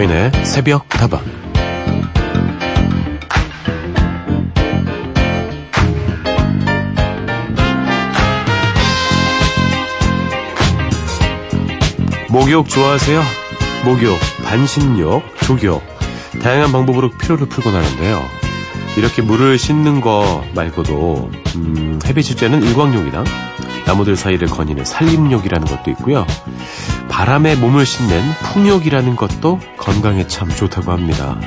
서인의 새벽 다방 목욕 좋아하세요? 목욕, 반신욕, 조욕 다양한 방법으로 피로를 풀곤 하는데요. 이렇게 물을 씻는 거 말고도 음, 햇빛 축제는 일광욕이나 나무들 사이를 거니는 산림욕이라는 것도 있고요. 바람에 몸을 씻는 풍욕이라는 것도 건강에 참 좋다고 합니다.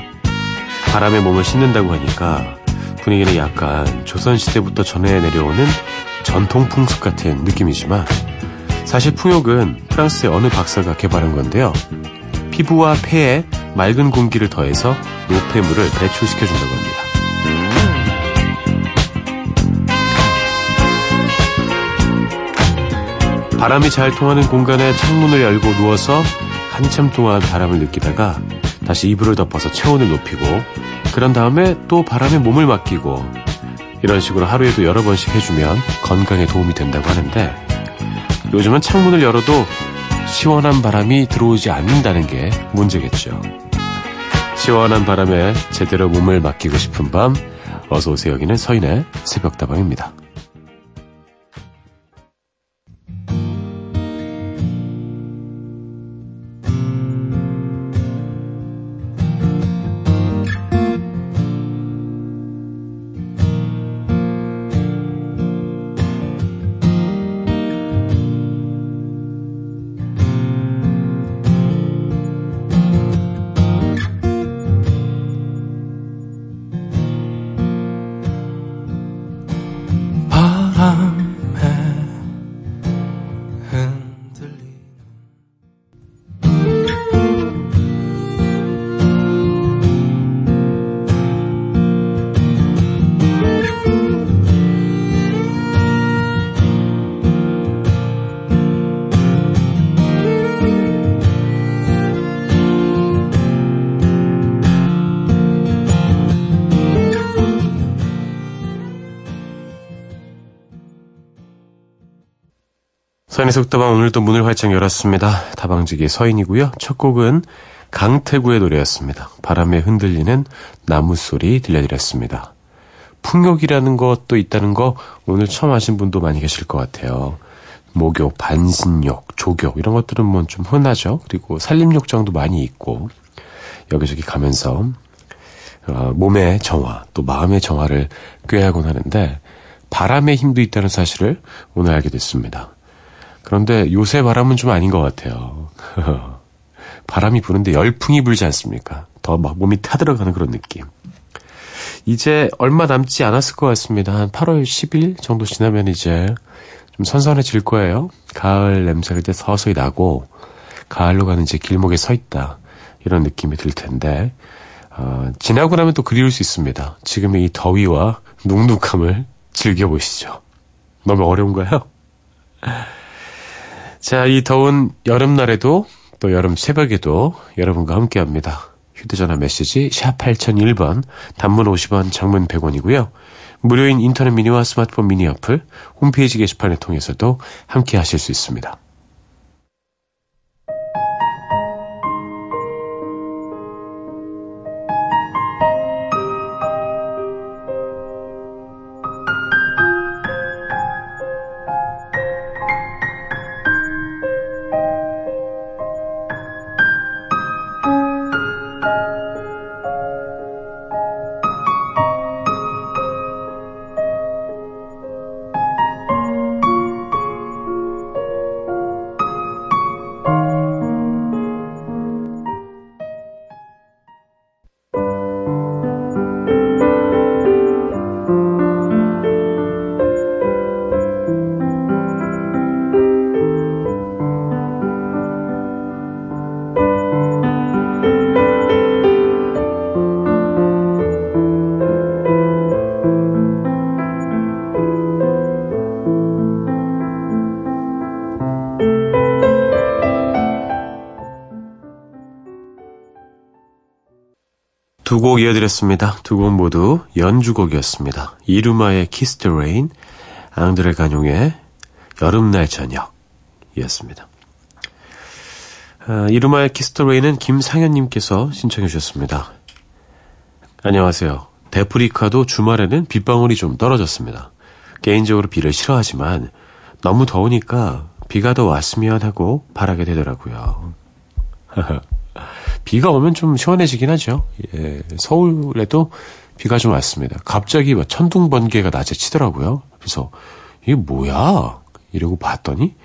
바람에 몸을 씻는다고 하니까 분위기는 약간 조선시대부터 전해 내려오는 전통 풍습 같은 느낌이지만 사실 풍욕은 프랑스의 어느 박사가 개발한 건데요. 피부와 폐에 맑은 공기를 더해서 노폐물을 배출시켜준다고 합니다. 바람이 잘 통하는 공간에 창문을 열고 누워서 한참 동안 바람을 느끼다가 다시 이불을 덮어서 체온을 높이고 그런 다음에 또 바람에 몸을 맡기고 이런 식으로 하루에도 여러 번씩 해주면 건강에 도움이 된다고 하는데 요즘은 창문을 열어도 시원한 바람이 들어오지 않는다는 게 문제겠죠. 시원한 바람에 제대로 몸을 맡기고 싶은 밤 어서 오세요 여기는 서인의 새벽다방입니다. 서인의 속다방 오늘도 문을 활짝 열었습니다. 다방지기 서인이고요. 첫 곡은 강태구의 노래였습니다. 바람에 흔들리는 나무 소리 들려드렸습니다. 풍욕이라는 것도 있다는 거 오늘 처음 하신 분도 많이 계실 것 같아요. 목욕, 반신욕, 조욕 이런 것들은 뭐 좀 흔하죠. 그리고 산림욕장도 많이 있고 여기저기 가면서 어, 몸의 정화 또 마음의 정화를 꾀하곤 하는데 바람의 힘도 있다는 사실을 오늘 알게 됐습니다. 그런데 요새 바람은 좀 아닌 것 같아요. 바람이 부는데 열풍이 불지 않습니까? 더 막 몸이 타들어가는 그런 느낌. 이제 얼마 남지 않았을 것 같습니다. 한 8월 10일 정도 지나면 이제 좀 선선해질 거예요. 가을 냄새가 이제 서서히 나고, 가을로 가는 이제 길목에 서 있다. 이런 느낌이 들 텐데, 어, 지나고 나면 또 그리울 수 있습니다. 지금의 이 더위와 눅눅함을 즐겨보시죠. 너무 어려운가요? 자, 이 더운 여름날에도 또 여름 새벽에도 여러분과 함께 합니다. 휴대전화 메시지 샵 8001번, 단문 50원, 장문 100원이고요. 무료인 인터넷 미니와 스마트폰 미니 어플, 홈페이지 게시판을 통해서도 함께 하실 수 있습니다. 두 곡 이어드렸습니다. 두 곡 모두 연주곡이었습니다. 이루마의 Kiss the Rain, 앙드레 가뇽의 여름날 저녁이었습니다. 아, 이루마의 Kiss the Rain은 김상현님께서 신청해 주셨습니다. 안녕하세요. 대프리카도 주말에는 빗방울이 좀 떨어졌습니다. 개인적으로 비를 싫어하지만 너무 더우니까 비가 더 왔으면 하고 바라게 되더라고요. 비가 오면 좀 시원해지긴 하죠. 예, 서울에도 비가 좀 왔습니다. 갑자기 막 천둥 번개가 낮에 치더라고요. 그래서 이게 뭐야? 이러고 봤더니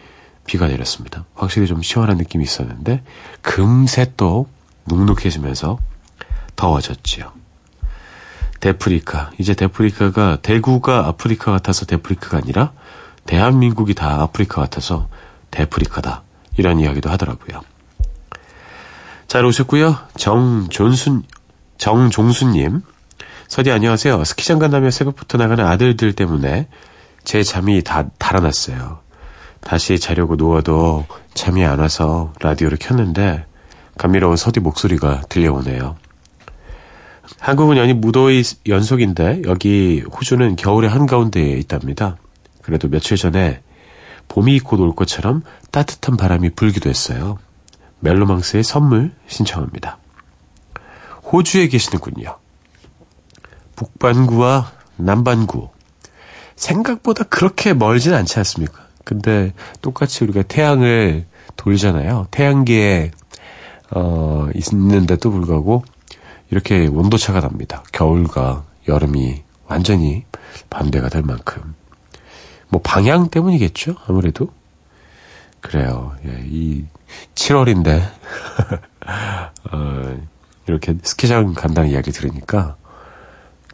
비가 내렸습니다. 확실히 좀 시원한 느낌이 있었는데 금세 또 눅눅해지면서 더워졌지요. 데프리카. 이제 데프리카가 대구가 아프리카 같아서 데프리카가 아니라 대한민국이 다 아프리카 같아서 데프리카다. 이런 이야기도 하더라고요. 잘 오셨고요. 정존순 정종수님. 서디 안녕하세요. 스키장 간다며 새벽부터 나가는 아들들 때문에 제 잠이 다 달아났어요. 다시 자려고 누워도 잠이 안 와서 라디오를 켰는데 감미로운 서디 목소리가 들려오네요. 한국은 연이 무더위 연속인데 여기 호주는 겨울의 한가운데에 있답니다. 그래도 며칠 전에 봄이 곧 올 것처럼 따뜻한 바람이 불기도 했어요. 멜로망스의 선물 신청합니다. 호주에 계시는군요. 북반구와 남반구. 생각보다 그렇게 멀진 않지 않습니까? 근데 똑같이 우리가 태양을 돌잖아요. 태양계에 어, 있는데도 불구하고 이렇게 온도차가 납니다. 겨울과 여름이 완전히 반대가 될 만큼. 뭐 방향 때문이겠죠? 아무래도. 그래요. 예, 이 7월인데 어, 이렇게 스키장 간다는 이야기 들으니까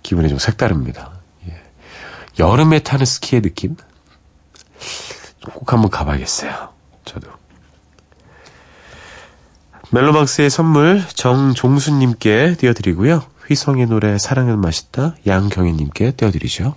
기분이 좀 색다릅니다. 예. 여름에 타는 스키의 느낌? 꼭 한번 가봐야겠어요. 저도. 멜로망스의 선물 정종수님께 띄워드리고요. 휘성의 노래 사랑은 맛있다 양경희님께 띄워드리죠.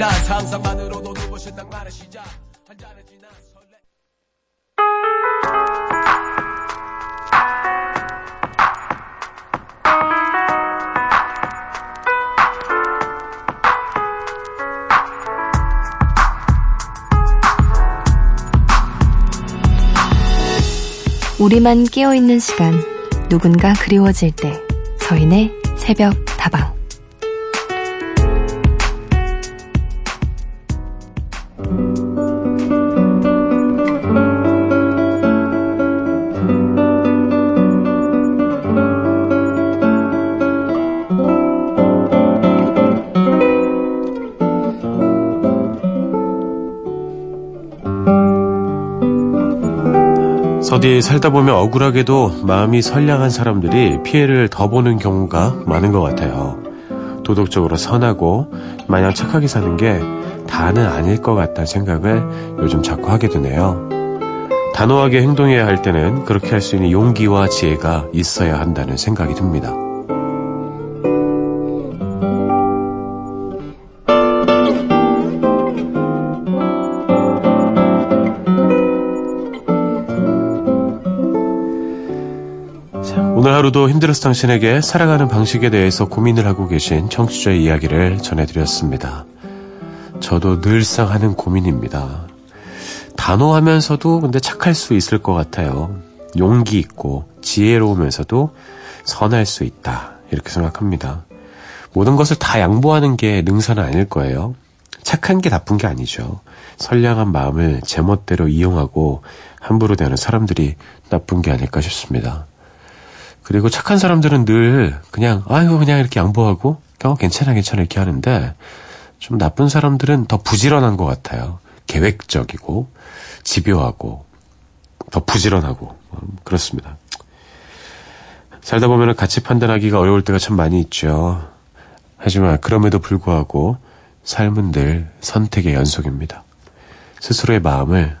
만납이란 상상만으로도 눈부신 낭만의 시작. 한 잔의 지난 설레. 우리만 깨어있는 시간, 누군가 그리워질 때, 서인의 새벽 어디 살다 보면 억울하게도 마음이 선량한 사람들이 피해를 더 보는 경우가 많은 것 같아요. 도덕적으로 선하고 마냥 착하게 사는 게 다는 아닐 것 같다는 생각을 요즘 자꾸 하게 되네요. 단호하게 행동해야 할 때는 그렇게 할 수 있는 용기와 지혜가 있어야 한다는 생각이 듭니다. 오늘 하루도 힘들어서 당신에게 살아가는 방식에 대해서 고민을 하고 계신 청취자의 이야기를 전해드렸습니다. 저도 늘상 하는 고민입니다. 단호하면서도 근데 착할 수 있을 것 같아요. 용기 있고 지혜로우면서도 선할 수 있다. 이렇게 생각합니다. 모든 것을 다 양보하는 게 능사는 아닐 거예요. 착한 게 나쁜 게 아니죠. 선량한 마음을 제멋대로 이용하고 함부로 대하는 사람들이 나쁜 게 아닐까 싶습니다. 그리고 착한 사람들은 늘 그냥 아유 그냥 이렇게 양보하고 어 괜찮아 괜찮아 이렇게 하는데 좀 나쁜 사람들은 더 부지런한 것 같아요. 계획적이고, 집요하고, 더 부지런하고, 음, 그렇습니다. 살다 보면 가치 판단하기가 어려울 때가 참 많이 있죠. 하지만 그럼에도 불구하고 삶은 늘 선택의 연속입니다. 스스로의 마음을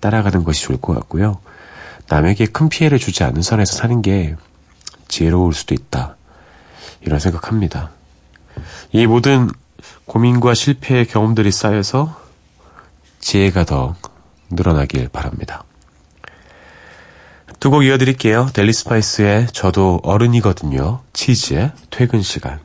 따라가는 것이 좋을 것 같고요. 남에게 큰 피해를 주지 않는 선에서 사는 게 지혜로울 수도 있다. 이런 생각합니다. 이 모든 고민과 실패의 경험들이 쌓여서 지혜가 더 늘어나길 바랍니다. 두 곡 이어드릴게요. 델리 스파이스의 저도 어른이거든요. 치즈의 퇴근 시간.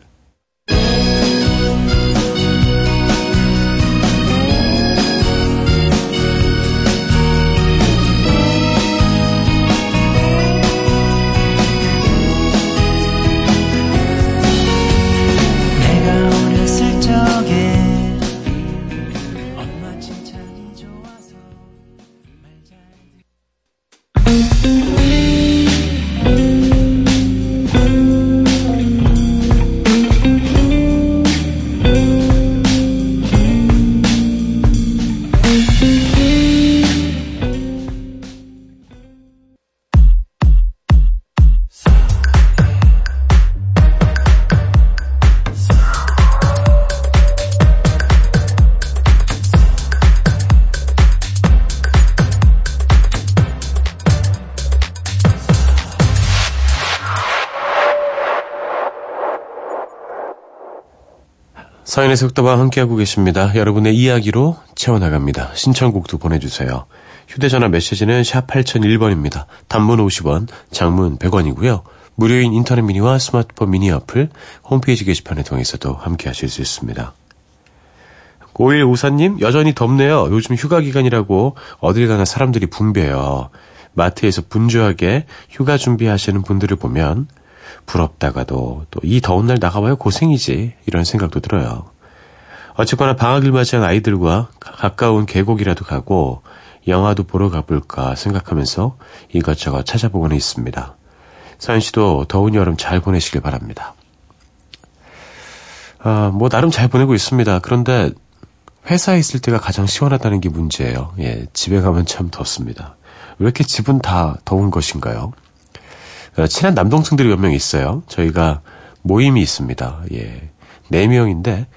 서인의 속도와 함께하고 계십니다. 여러분의 이야기로 채워나갑니다. 신청곡도 보내주세요. 휴대전화 메시지는 샵 8001번입니다. 단문 50원, 장문 100원이고요. 무료인 인터넷 미니와 스마트폰 미니 어플, 홈페이지 게시판을 통해서도 함께하실 수 있습니다. 5154님, 여전히 덥네요. 요즘 휴가 기간이라고 어딜 가나 사람들이 붐벼요. 마트에서 분주하게 휴가 준비하시는 분들을 보면 부럽다가도 또 이 더운 날 나가봐야 고생이지 이런 생각도 들어요. 어쨌거나 방학을 맞이한 아이들과 가까운 계곡이라도 가고 영화도 보러 가볼까 생각하면서 이것저것 찾아보고는 있습니다. 사연 씨도 더운 여름 잘 보내시길 바랍니다. 아, 뭐 나름 잘 보내고 있습니다. 그런데 회사에 있을 때가 가장 시원하다는 게 문제예요. 예, 집에 가면 참 덥습니다. 왜 이렇게 집은 다 더운 것인가요? 어, 친한 남동생들이 몇 명 있어요. 저희가 모임이 있습니다. 예. 네 명인데,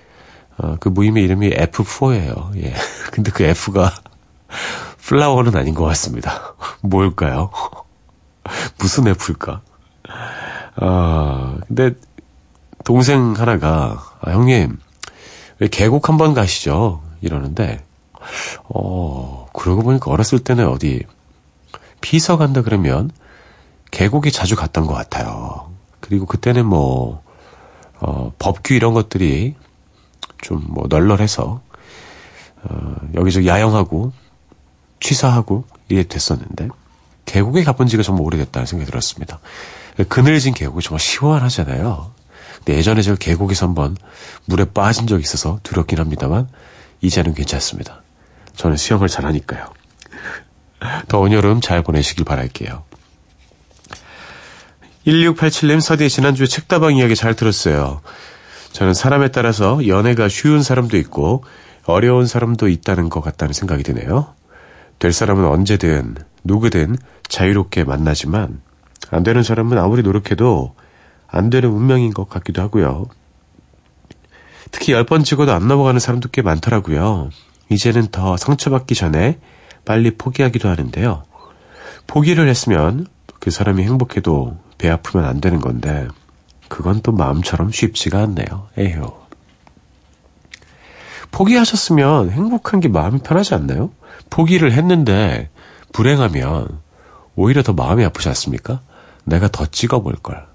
어, 그 모임의 이름이 F4예요. 예. 근데 그 F가 플라워는 아닌 것 같습니다. 뭘까요? 무슨 F일까? 아, 근데 동생 하나가, 아, 형님, 왜 계곡 한번 가시죠? 이러는데, 어, 그러고 보니까 어렸을 때는 어디, 피서 간다 그러면 계곡에 자주 갔던 것 같아요. 그리고 그때는 뭐, 어, 법규 이런 것들이 좀 뭐 널널해서, 어, 여기저기 야영하고, 취사하고, 이래 됐었는데, 계곡에 가본 지가 정말 오래됐다는 생각이 들었습니다. 그늘진 계곡이 정말 시원하잖아요. 근데 예전에 제가 계곡에서 한번 물에 빠진 적이 있어서 두렵긴 합니다만, 이제는 괜찮습니다. 저는 수영을 잘하니까요. 더운 여름 잘 보내시길 바랄게요. 1687님 서디 지난주에 책다방 이야기 잘 들었어요. 저는 사람에 따라서 연애가 쉬운 사람도 있고 어려운 사람도 있다는 것 같다는 생각이 드네요. 될 사람은 언제든 누구든 자유롭게 만나지만 안 되는 사람은 아무리 노력해도 안 되는 운명인 것 같기도 하고요. 특히 열 번 찍어도 안 넘어가는 사람도 꽤 많더라고요. 이제는 더 상처받기 전에 빨리 포기하기도 하는데요. 포기를 했으면 그 사람이 행복해도 배 아프면 안 되는 건데 그건 또 마음처럼 쉽지가 않네요. 에휴. 포기하셨으면 행복한 게 마음이 편하지 않나요? 포기를 했는데 불행하면 오히려 더 마음이 아프지 않습니까? 내가 더 찍어볼 걸.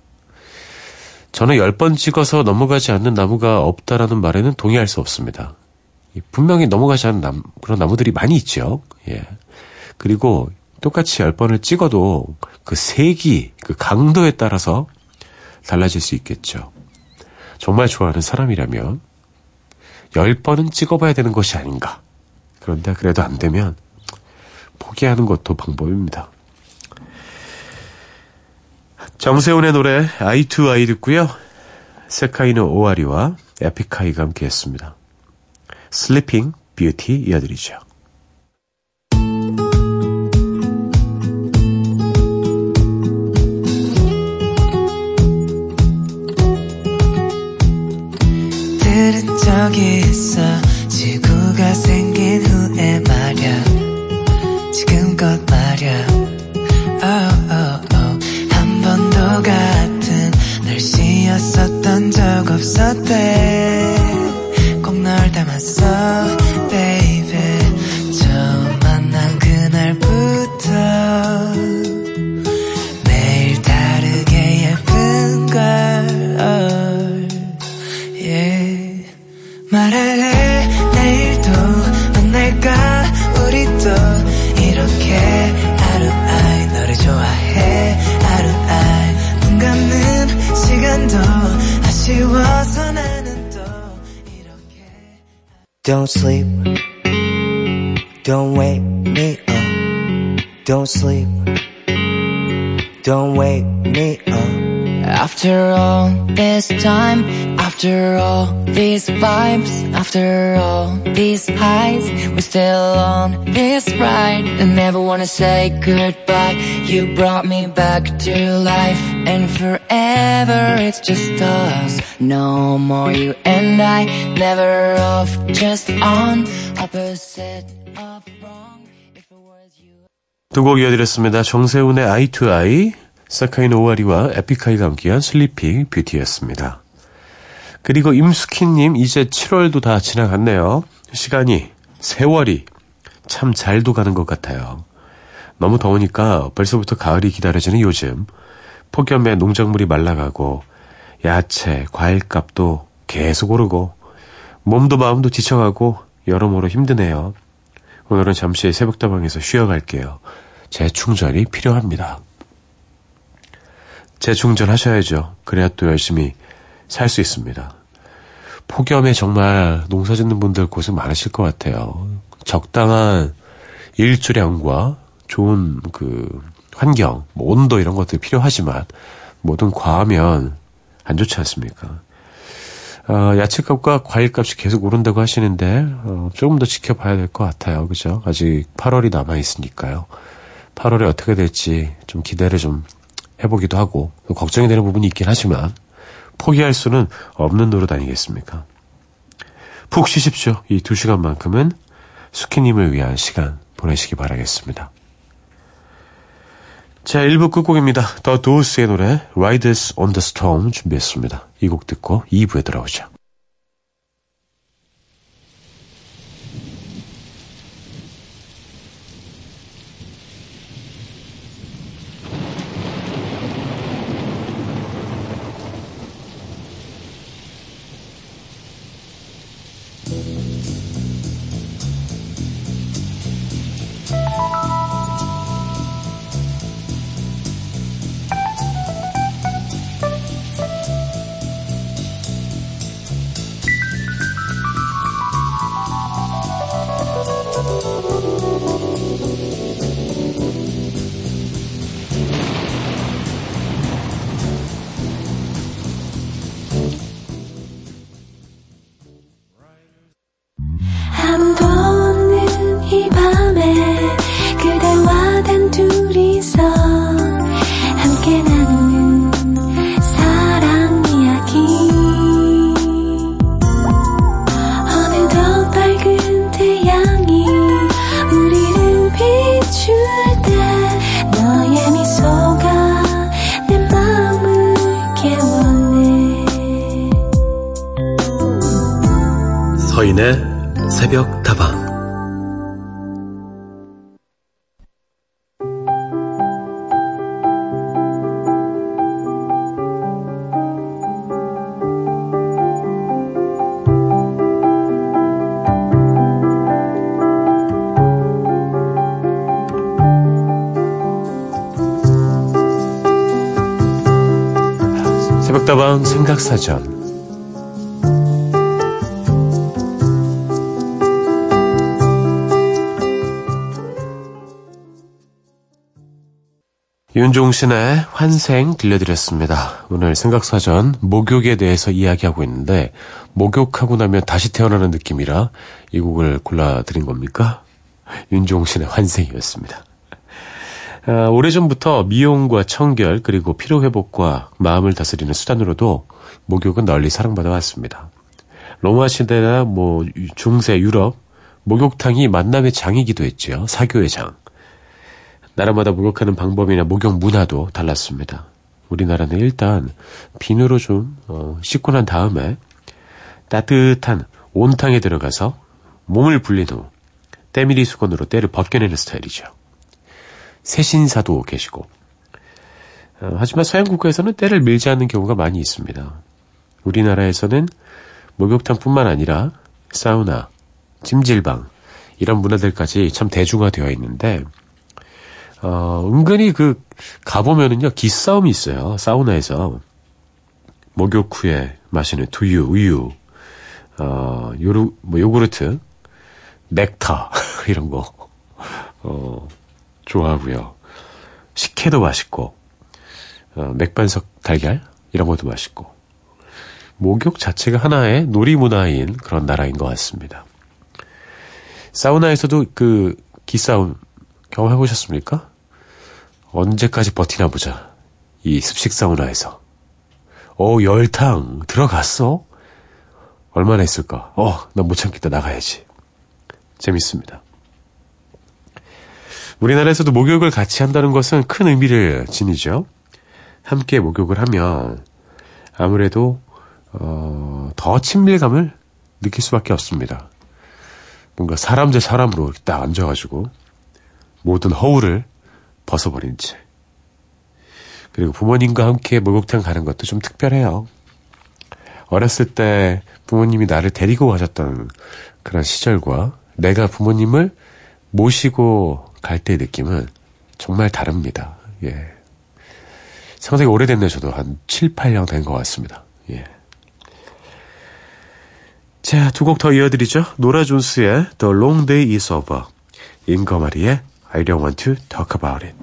저는 열번 찍어서 넘어가지 않는 나무가 없다라는 말에는 동의할 수 없습니다. 분명히 넘어가지 않는 남, 그런 나무들이 많이 있죠. 예. 그리고 똑같이 열 번을 찍어도 그 세기, 그 강도에 따라서 달라질 수 있겠죠. 정말 좋아하는 사람이라면 열 번은 찍어봐야 되는 것이 아닌가. 그런데 그래도 안 되면 포기하는 것도 방법입니다. 정세운의 노래 Eye to Eye 듣고요. 세카이노 오와리와 에픽하이가 함께 했습니다. Sleeping Beauty 이어드리죠. 들은 적이 있어. 지구가 생긴 후에 말야. 지금껏 말야. Oh, oh, oh. 한 번도 같은 날씨였었던 적 없었대. 꼭 널 닮았어 만날까 우리 또 이렇게 아루아이 너를 좋아해 아루아이 눈 감는 시간도 아쉬워서 나는 또 이렇게 Don't sleep. Don't wake me up. Don't sleep. Don't wake me up. After all this time, after all these vibes, after all these highs, we're still on this ride. I never wanna say goodbye. You brought me back to life, and forever it's just us. No more you and I, never off, just on, opposite of wrong. If it was you. 두곡 이어드렸습니다. 정세훈의 아이 투 아이, 세카이노 오와리와 에픽하이가 함께한 Sleeping Beauty였습니다. 그리고 임숙희님 이제 7월도 다 지나갔네요. 시간이 세월이 참 잘도 가는 것 같아요. 너무 더우니까 벌써부터 가을이 기다려지는 요즘 폭염에 농작물이 말라가고 야채, 과일값도 계속 오르고 몸도 마음도 지쳐가고 여러모로 힘드네요. 오늘은 잠시 새벽다방에서 쉬어갈게요. 재충전이 필요합니다. 재충전하셔야죠. 그래야 또 열심히 살 수 있습니다. 폭염에 정말 농사 짓는 분들 고생 많으실 것 같아요. 적당한 일조량과 좋은 그 환경, 뭐 온도 이런 것들 필요하지만 뭐든 과하면 안 좋지 않습니까? 어, 야채값과 과일값이 계속 오른다고 하시는데 어, 조금 더 지켜봐야 될 것 같아요. 그죠? 아직 8월이 남아 있으니까요. 8월에 어떻게 될지 좀 기대를 좀 해보기도 하고 걱정이 되는 부분이 있긴 하지만 포기할 수는 없는 노릇 아니겠습니까? 푹 쉬십시오. 이 두 시간만큼은 수키님을 위한 시간 보내시기 바라겠습니다. 자, 1부 끝곡입니다. 더 도스의 노래 Riders on the Storm 준비했습니다. 이 곡 듣고 2부에 돌아오죠. 생각사전 윤종신의 환생 들려드렸습니다. 오늘 생각사전 목욕에 대해서 이야기하고 있는데 목욕하고 나면 다시 태어나는 느낌이라 이 곡을 골라드린 겁니까? 윤종신의 환생이었습니다. 아, 오래전부터 미용과 청결 그리고 피로회복과 마음을 다스리는 수단으로도 목욕은 널리 사랑받아 왔습니다. 로마 시대나 뭐 중세 유럽 목욕탕이 만남의 장이기도 했죠. 사교의 장. 나라마다 목욕하는 방법이나 목욕 문화도 달랐습니다. 우리나라는 일단 비누로 좀 어, 씻고 난 다음에 따뜻한 온탕에 들어가서 몸을 불린 후 때밀이 수건으로 때를 벗겨내는 스타일이죠. 세신사도 계시고 어, 하지만 서양 국가에서는 때를 밀지 않는 경우가 많이 있습니다. 우리나라에서는 목욕탕뿐만 아니라 사우나, 찜질방 이런 문화들까지 참 대중화되어 있는데 어, 은근히 그, 가보면은요, 기싸움이 있어요. 사우나에서. 목욕 후에 마시는 두유, 우유, 어, 요르, 뭐, 요구르트, 넥타, 이런 거, 어, 좋아하고요. 식혜도 맛있고, 어, 맥반석 달걀, 이런 것도 맛있고. 목욕 자체가 하나의 놀이 문화인 그런 나라인 것 같습니다. 사우나에서도 그 기싸움 경험해 보셨습니까? 언제까지 버티나 보자. 이 습식 사우나에서. 어, 열탕 들어갔어? 얼마나 했을까? 어, 난 못 참겠다. 나가야지. 재밌습니다. 우리나라에서도 목욕을 같이 한다는 것은 큰 의미를 지니죠. 함께 목욕을 하면 아무래도 어, 더 친밀감을 느낄 수밖에 없습니다. 뭔가 사람 대 사람으로 딱 앉아가지고 모든 허울을 벗어버린 채. 그리고 부모님과 함께 목욕탕 가는 것도 좀 특별해요. 어렸을 때 부모님이 나를 데리고 가셨던 그런 시절과 내가 부모님을 모시고 갈 때의 느낌은 정말 다릅니다. 예. 상당히 오래됐네요. 저도 한 7, 8년 된 것 같습니다. 예. 자, 두 곡 더 이어드리죠. 노라 존스의 The Long Day Is Over, 인거마리의 I don't want to talk about it.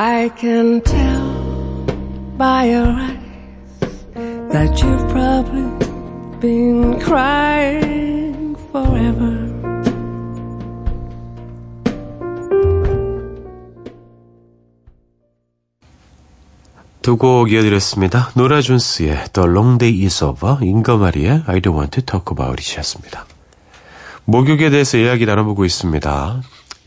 I can tell by your eyes that you've probably been crying forever. 두곡 이어드렸습니다. 노라 존스의 The Long Day Is Over, 인거마리의 I Don't Want to Talk About It이었습니다. 목욕에 대해서 이야기 나눠보고 있습니다.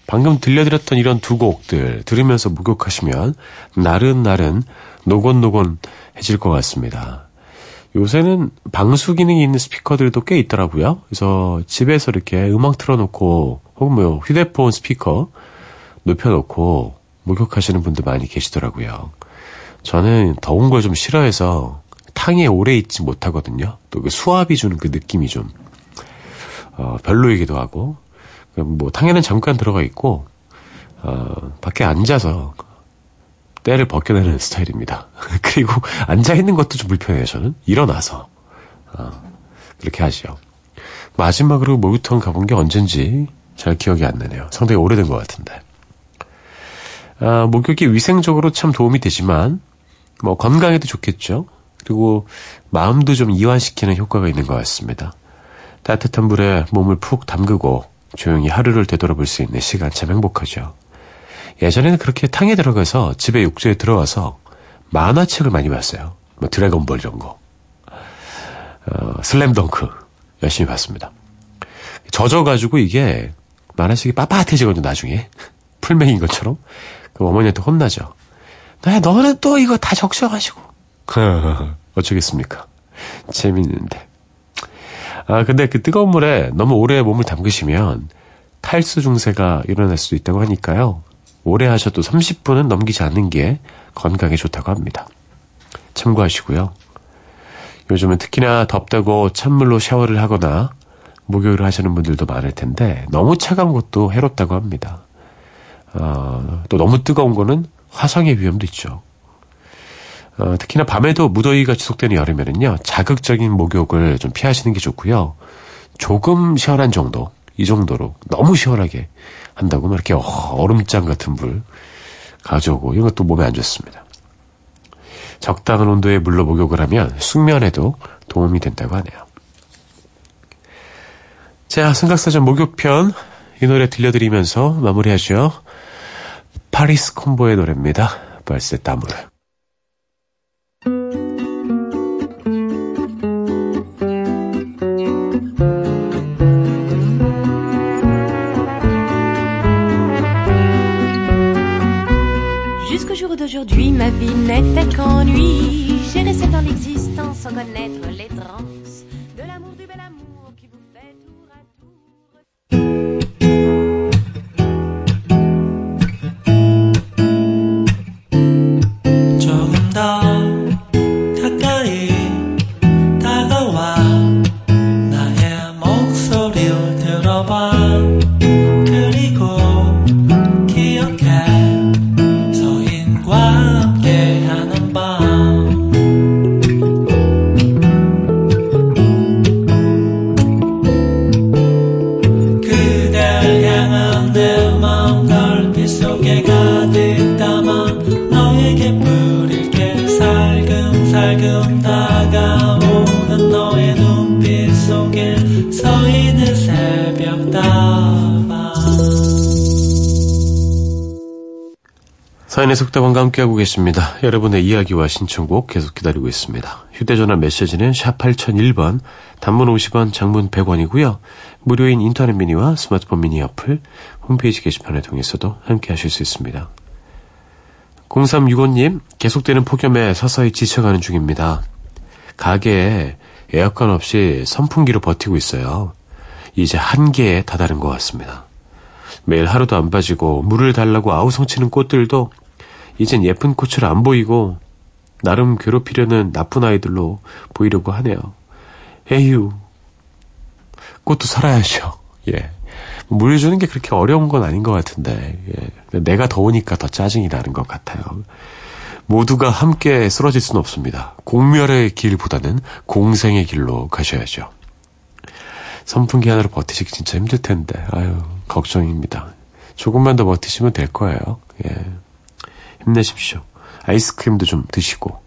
방금 들려드렸던 이런 두 곡들 들으면서 목욕하시면 나른나른 노곤노곤 해질 것 같습니다. 요새는 방수 기능이 있는 스피커들도 꽤 있더라고요. 그래서 집에서 이렇게 음악 틀어놓고 혹은 뭐 휴대폰 스피커 높여놓고 목욕하시는 분들 많이 계시더라고요. 저는 더운 걸 좀 싫어해서 탕에 오래 있지 못하거든요. 또 그 수압이 주는 그 느낌이 좀 어, 별로이기도 하고 뭐 탕에는 잠깐 들어가 있고 어, 밖에 앉아서 때를 벗겨내는 스타일입니다. 그리고 앉아 있는 것도 좀 불편해요. 저는 일어나서 어, 그렇게 하죠. 마지막으로 목욕탕 가본 게 언젠지 잘 기억이 안 나네요. 상당히 오래된 것 같은데. 아, 목욕이 위생적으로 참 도움이 되지만 뭐 건강에도 좋겠죠. 그리고 마음도 좀 이완시키는 효과가 있는 것 같습니다. 따뜻한 물에 몸을 푹 담그고 조용히 하루를 되돌아볼 수 있는 시간 참 행복하죠. 예전에는 그렇게 탕에 들어가서 집에 욕조에 들어와서 만화책을 많이 봤어요. 뭐 드래곤볼 이런 거. 어, 슬램덩크 열심히 봤습니다. 젖어가지고 이게 만화책이 빳빳해지거든요, 나중에. 풀맹인 것처럼. 그 어머니한테 혼나죠. 네, 너는 또 이거 다 적셔가지고. 어쩌겠습니까. 재밌는데. 아, 근데 그 뜨거운 물에 너무 오래 몸을 담그시면 탈수 증세가 일어날 수도 있다고 하니까요. 오래 하셔도 30분은 넘기지 않는 게 건강에 좋다고 합니다. 참고하시고요. 요즘은 특히나 덥다고 찬물로 샤워를 하거나 목욕을 하시는 분들도 많을 텐데 너무 차가운 것도 해롭다고 합니다. 어, 또 너무 뜨거운 거는 화상의 위험도 있죠. 어, 특히나 밤에도 무더위가 지속되는 여름에는요, 자극적인 목욕을 좀 피하시는 게 좋고요. 조금 시원한 정도, 이 정도로 너무 시원하게 한다고 막 이렇게 얼음장 같은 물 가져오고 이런 것도 몸에 안 좋습니다. 적당한 온도의 물로 목욕을 하면 숙면에도 도움이 된다고 하네요. 자, 생각사전 목욕편 이 노래 들려드리면서 마무리하죠. 파리스 콤보의 노래입니다. 벌새 따물. D'aujourd'hui, ma vie n'était qu'ennui. J'ai resté dans l'existence sans connaître les transes 사연의 속담원과 함께하고 계십니다. 여러분의 이야기와 신청곡 계속 기다리고 있습니다. 휴대전화 메시지는 샵 8001번, 단문 50원, 장문 100원이고요. 무료인 인터넷 미니와 스마트폰 미니 어플, 홈페이지 게시판을 통해서도 함께하실 수 있습니다. 0365님, 계속되는 폭염에 서서히 지쳐가는 중입니다. 가게에 에어컨 없이 선풍기로 버티고 있어요. 이제 한계에 다다른 것 같습니다. 매일 하루도 안 빠지고 물을 달라고 아우성치는 꽃들도 이젠 예쁜 꽃으로 안 보이고 나름 괴롭히려는 나쁜 아이들로 보이려고 하네요. 에휴, 꽃도 살아야죠. 예. 물 주는 게 그렇게 어려운 건 아닌 것 같은데, 예. 내가 더우니까 더 짜증이 나는 것 같아요. 모두가 함께 쓰러질 수는 없습니다. 공멸의 길보다는 공생의 길로 가셔야죠. 선풍기 하나로 버티시기 진짜 힘들 텐데, 아유, 걱정입니다. 조금만 더 버티시면 될 거예요. 예. 힘내십시오. 아이스크림도 좀 드시고,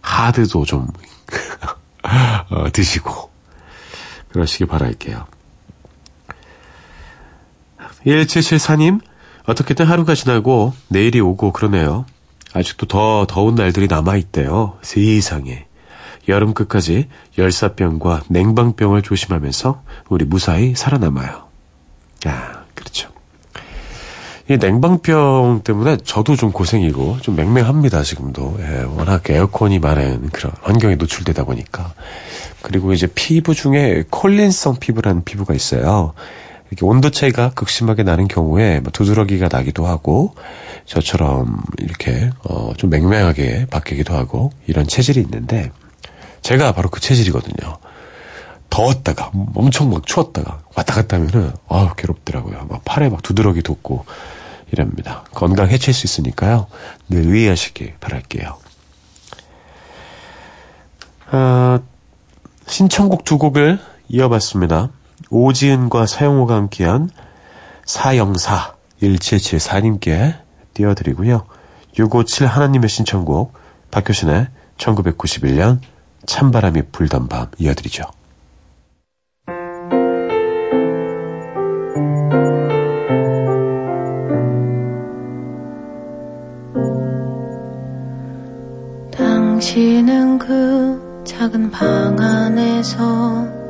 하드도 좀, 어, 드시고, 그러시기 바랄게요. 1774님, 어떻게든 하루가 지나고 내일이 오고 그러네요. 아직도 더 더운 날들이 남아있대요. 세상에. 여름 끝까지 열사병과 냉방병을 조심하면서 우리 무사히 살아남아요. 아, 그렇죠. 이 냉방병 때문에 저도 좀 고생이고 좀 맹맹합니다, 지금도. 예, 워낙 에어컨이 많은 그런 환경에 노출되다 보니까. 그리고 이제 피부 중에 콜린성 피부라는 피부가 있어요. 이렇게 온도 차이가 극심하게 나는 경우에 뭐 두드러기가 나기도 하고 저처럼 이렇게 어, 좀 맹맹하게 바뀌기도 하고 이런 체질이 있는데 제가 바로 그 체질이거든요. 더웠다가 엄청 막 추웠다가 왔다 갔다 하면은 아우 괴롭더라고요. 막 팔에 막 두드러기 돋고 이랍니다. 건강 해칠 수 있으니까요. 늘 유의하시길 바랄게요. 아, 신청곡 두 곡을 이어봤습니다. 오지은과 서영호가 함께한 사영사 1774님께 띄워드리고요. 657 하나님의 신청곡 박효신의 1991년 찬바람이 불던 밤 이어드리죠. 방 안에서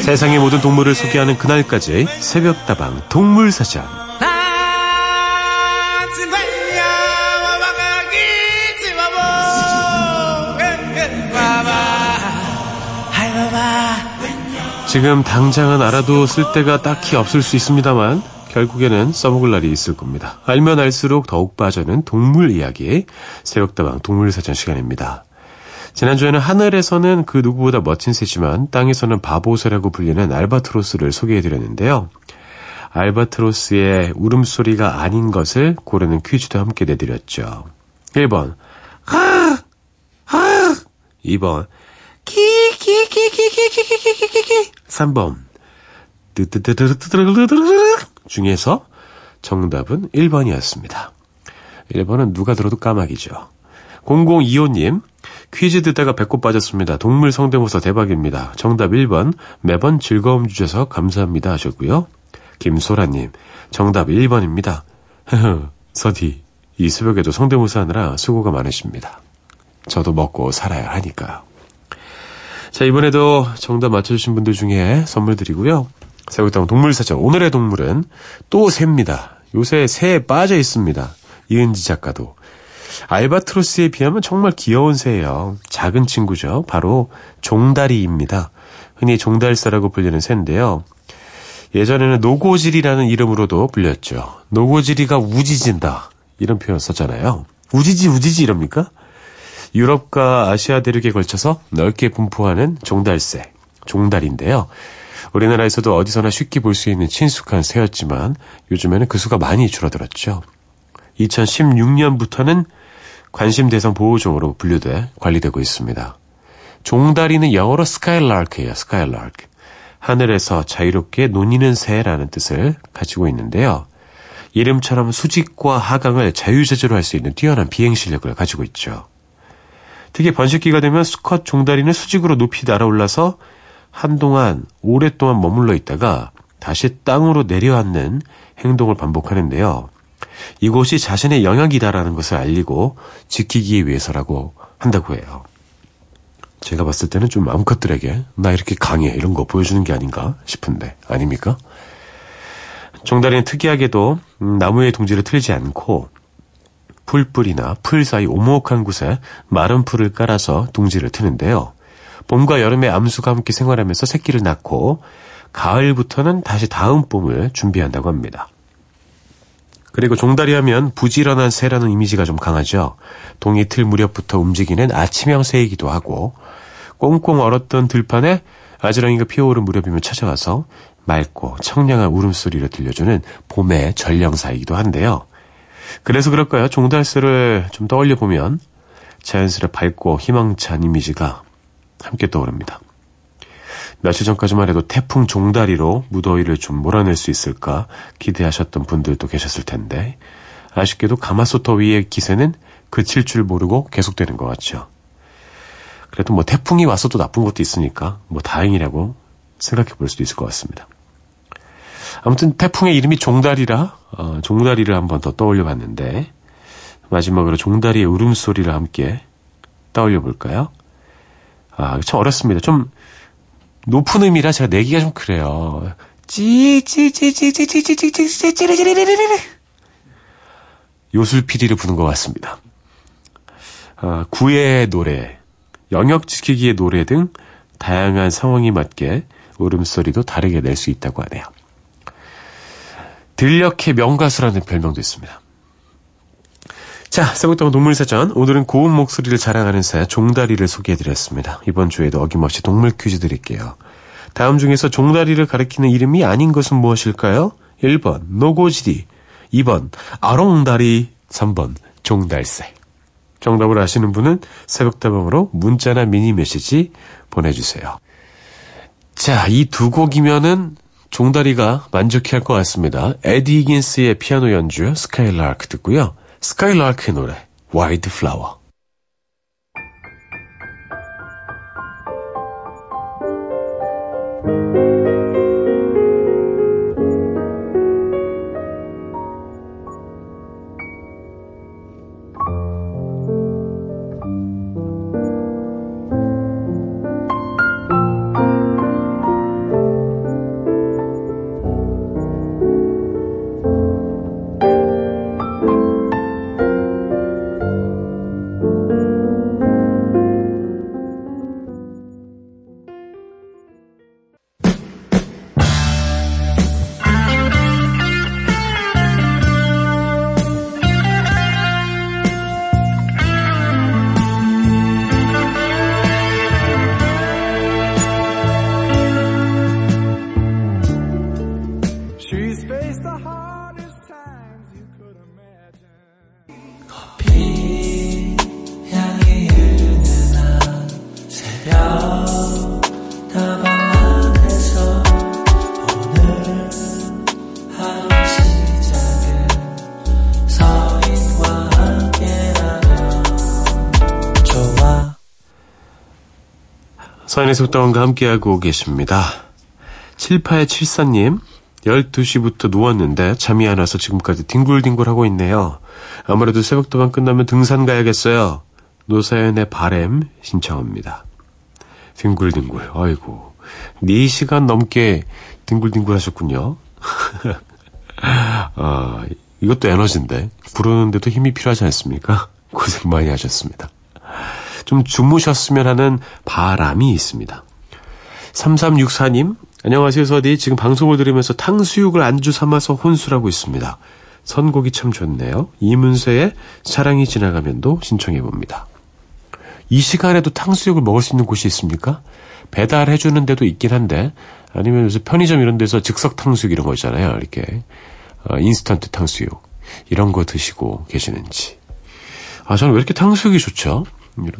세상의 모든 동물을 소개하는 그날까지 새벽다방 동물사전. 지금 당장은 알아도 쓸 데가 딱히 없을 수 있습니다만 결국에는 써먹을 날이 있을 겁니다. 알면 알수록 더욱 빠져는 동물 이야기 새벽다방 동물사전 시간입니다. 지난주에는 하늘에서는 그 누구보다 멋진 새지만 땅에서는 바보새라고 불리는 알바트로스를 소개해드렸는데요. 알바트로스의 울음소리가 아닌 것을 고르는 퀴즈도 함께 내드렸죠. 1번 하! 하! 2번 키키키키키키키키키키 3번 뜨뜨뜨뜨뜨뜨뜨뜨 중에서 정답은 1번이었습니다. 1번은 누가 들어도 까마귀죠. 0025님 퀴즈 듣다가 배꼽 빠졌습니다. 동물 성대모사 대박입니다. 정답 1번 매번 즐거움 주셔서 감사합니다 하셨고요. 김소라님 정답 1번입니다. 서디 이 새벽에도 성대모사 하느라 수고가 많으십니다. 저도 먹고 살아야 하니까요. 자, 이번에도 정답 맞춰주신 분들 중에 선물 드리고요. 새우당 동물사전. 오늘의 동물은 또 새입니다. 요새 새에 빠져 있습니다. 이은지 작가도. 알바트로스에 비하면 정말 귀여운 새예요. 작은 친구죠. 바로 종다리입니다. 흔히 종달새라고 불리는 새인데요. 예전에는 노고지리라는 이름으로도 불렸죠. 노고지리가 우지진다. 이런 표현 썼잖아요. 우지지 우지지 이럽니까? 유럽과 아시아 대륙에 걸쳐서 넓게 분포하는 종달새, 종달인데요. 우리나라에서도 어디서나 쉽게 볼 수 있는 친숙한 새였지만 요즘에는 그 수가 많이 줄어들었죠. 2016년부터는 관심 대상 보호종으로 분류돼 관리되고 있습니다. 종다리는 영어로 스카일라크예요. 스카일라크. 하늘에서 자유롭게 논이는 새라는 뜻을 가지고 있는데요. 이름처럼 수직과 하강을 자유자재로 할 수 있는 뛰어난 비행 실력을 가지고 있죠. 특히 번식기가 되면 수컷 종다리는 수직으로 높이 날아올라서 한동안 오랫동안 머물러 있다가 다시 땅으로 내려앉는 행동을 반복하는데요. 이곳이 자신의 영역이다라는 것을 알리고 지키기 위해서라고 한다고 해요. 제가 봤을 때는 좀 암컷들에게 나 이렇게 강해 이런 거 보여주는 게 아닌가 싶은데 아닙니까? 종다리는 특이하게도 음, 나무의 둥지를 틀지 않고 풀뿌리나 풀 사이 오목한 곳에 마른 풀을 깔아서 둥지를 트는데요. 봄과 여름에 암수가 함께 생활하면서 새끼를 낳고 가을부터는 다시 다음 봄을 준비한다고 합니다. 그리고 종다리 하면 부지런한 새라는 이미지가 좀 강하죠. 동이 틀 무렵부터 움직이는 아침형 새이기도 하고 꽁꽁 얼었던 들판에 아지랑이가 피어오른 무렵이면 찾아와서 맑고 청량한 울음소리를 들려주는 봄의 전령사이기도 한데요. 그래서 그럴까요? 종달새를 좀 떠올려 보면 자연스레 밝고 희망찬 이미지가 함께 떠오릅니다. 며칠 전까지만 해도 태풍 종다리로 무더위를 좀 몰아낼 수 있을까 기대하셨던 분들도 계셨을 텐데 아쉽게도 가마솥 더위의 기세는 그칠 줄 모르고 계속되는 것 같죠. 그래도 뭐 태풍이 와서도 나쁜 것도 있으니까 뭐 다행이라고 생각해 볼 수도 있을 것 같습니다. 아무튼 태풍의 이름이 종다리라 어, 종다리를 한번 더 떠올려 봤는데 마지막으로 종다리의 울음소리를 함께 떠올려 볼까요? 아, 참 어렵습니다. 좀 높은 음이라 제가 내기가 좀 그래요. 요술피디를 부른 것 같습니다. 아, 구애의 노래, 영역 지키기의 노래 등 다양한 상황에 맞게 울음소리도 다르게 낼 수 있다고 하네요. 들녘의 명가수라는 별명도 있습니다. 자, 세부동 동물사전. 오늘은 고운 목소리를 자랑하는 새 종다리를 소개해드렸습니다. 이번 주에도 어김없이 동물 퀴즈 드릴게요. 다음 중에서 종다리를 가리키는 이름이 아닌 것은 무엇일까요? 1번 노고지리 2번 아롱다리 3번 종달새 정답을 아시는 분은 새벽다방으로 문자나 미니 메시지 보내주세요. 자, 이 두 곡이면은 종다리가 만족해 할 것 같습니다. 에디 히긴스의 피아노 연주 스카이라크 듣고요. 스카이라 서인의 속다원과 함께하고 계십니다. 7874님, 12시부터 누웠는데 잠이 안 와서 지금까지 뒹굴뒹굴 하고 있네요. 아무래도 새벽도방 끝나면 등산 가야겠어요. 노사연의 바램 신청합니다. 뒹굴뒹굴, 아이고. 4시간 넘게 뒹굴뒹굴 하셨군요. 아, 이것도 에너지인데. 부르는데도 힘이 필요하지 않습니까? 고생 많이 하셨습니다. 좀 주무셨으면 하는 바람이 있습니다. 3364님, 안녕하세요, 서디. 지금 방송을 들으면서 탕수육을 안주 삼아서 혼술하고 있습니다. 선곡이 참 좋네요. 이문세의 사랑이 지나가면도 신청해봅니다. 이 시간에도 탕수육을 먹을 수 있는 곳이 있습니까? 배달해주는 데도 있긴 한데, 아니면 요새 편의점 이런 데서 즉석 탕수육 이런 거 있잖아요. 이렇게, 어, 인스턴트 탕수육. 이런 거 드시고 계시는지. 아, 저는 왜 이렇게 탕수육이 좋죠?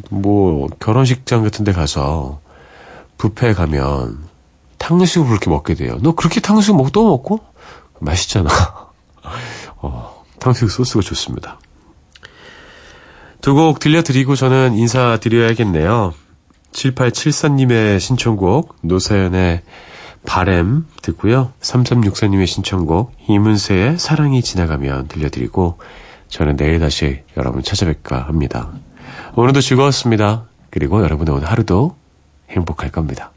뭐, 결혼식장 같은 데 가서, 뷔페 가면, 탕수육을 그렇게 먹게 돼요. 너 그렇게 탕수육 먹고 또 먹고? 맛있잖아. 어, 탕수육 소스가 좋습니다. 두 곡 들려드리고 저는 인사드려야겠네요. 7874님의 신청곡, 노사연의 바램 듣고요. 3364님의 신청곡, 이문세의 사랑이 지나가면 들려드리고, 저는 내일 다시 여러분 찾아뵐까 합니다. 오늘도 즐거웠습니다. 그리고 여러분의 오늘 하루도 행복할 겁니다.